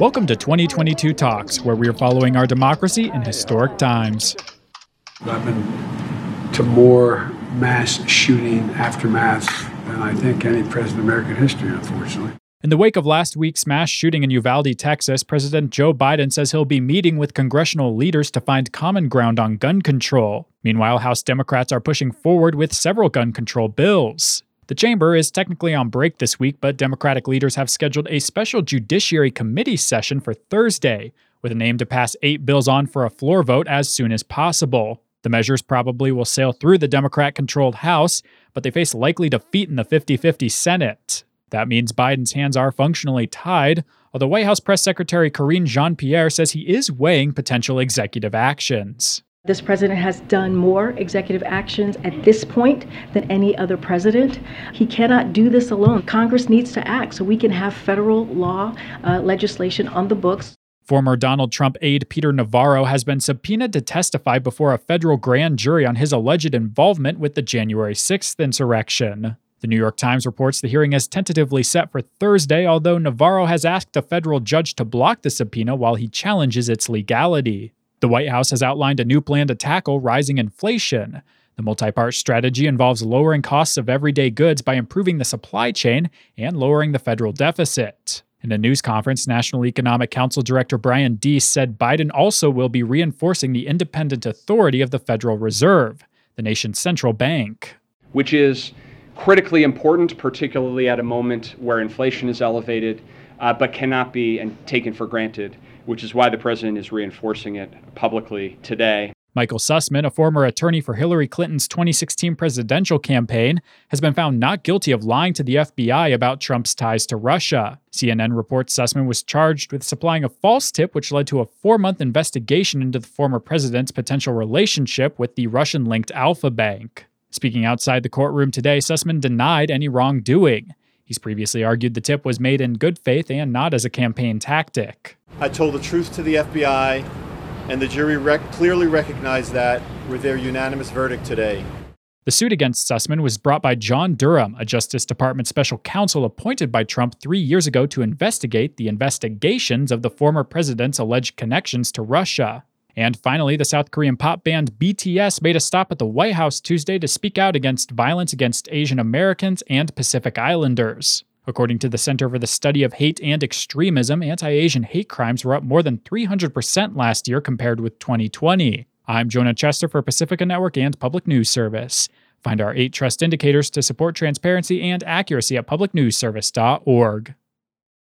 Welcome to 2022 Talks, where we are following our democracy in historic times. I've been to more mass shooting aftermaths than I think any president in American history, unfortunately. In the wake of last week's mass shooting in Uvalde, Texas, President Joe Biden says he'll be meeting with congressional leaders to find common ground on gun control. Meanwhile, House Democrats are pushing forward with several gun control bills. The chamber is technically on break this week, but Democratic leaders have scheduled a special Judiciary Committee session for Thursday, with an aim to pass eight bills on for a floor vote as soon as possible. The measures probably will sail through the Democrat controlled House, but they face likely defeat in the 50 50 Senate. That means Biden's hands are functionally tied, although White House Press Secretary Karine Jean Pierre says he is weighing potential executive actions. This president has done more executive actions at this point than any other president. He cannot do this alone. Congress needs to act so we can have federal law uh, legislation on the books. Former Donald Trump aide Peter Navarro has been subpoenaed to testify before a federal grand jury on his alleged involvement with the January 6th insurrection. The New York Times reports the hearing is tentatively set for Thursday, although Navarro has asked a federal judge to block the subpoena while he challenges its legality. The White House has outlined a new plan to tackle rising inflation. The multi part strategy involves lowering costs of everyday goods by improving the supply chain and lowering the federal deficit. In a news conference, National Economic Council Director Brian Deese said Biden also will be reinforcing the independent authority of the Federal Reserve, the nation's central bank. Which is critically important, particularly at a moment where inflation is elevated, uh, but cannot be and taken for granted, which is why the president is reinforcing it publicly today. Michael Sussmann, a former attorney for Hillary Clinton's 2016 presidential campaign, has been found not guilty of lying to the FBI about Trump's ties to Russia. CNN reports Sussmann was charged with supplying a false tip, which led to a four month investigation into the former president's potential relationship with the Russian linked Alfa Bank. Speaking outside the courtroom today, Sussmann denied any wrongdoing. He's previously argued the tip was made in good faith and not as a campaign tactic. I told the truth to the FBI, and the jury rec- clearly recognized that with their unanimous verdict today. The suit against Sussmann was brought by John Durham, a Justice Department special counsel appointed by Trump three years ago to investigate the investigations of the former president's alleged connections to Russia. And finally, the South Korean pop band BTS made a stop at the White House Tuesday to speak out against violence against Asian Americans and Pacific Islanders. According to the Center for the Study of Hate and Extremism, anti Asian hate crimes were up more than 300% last year compared with 2020. I'm Jonah Chester for Pacifica Network and Public News Service. Find our eight trust indicators to support transparency and accuracy at publicnewsservice.org.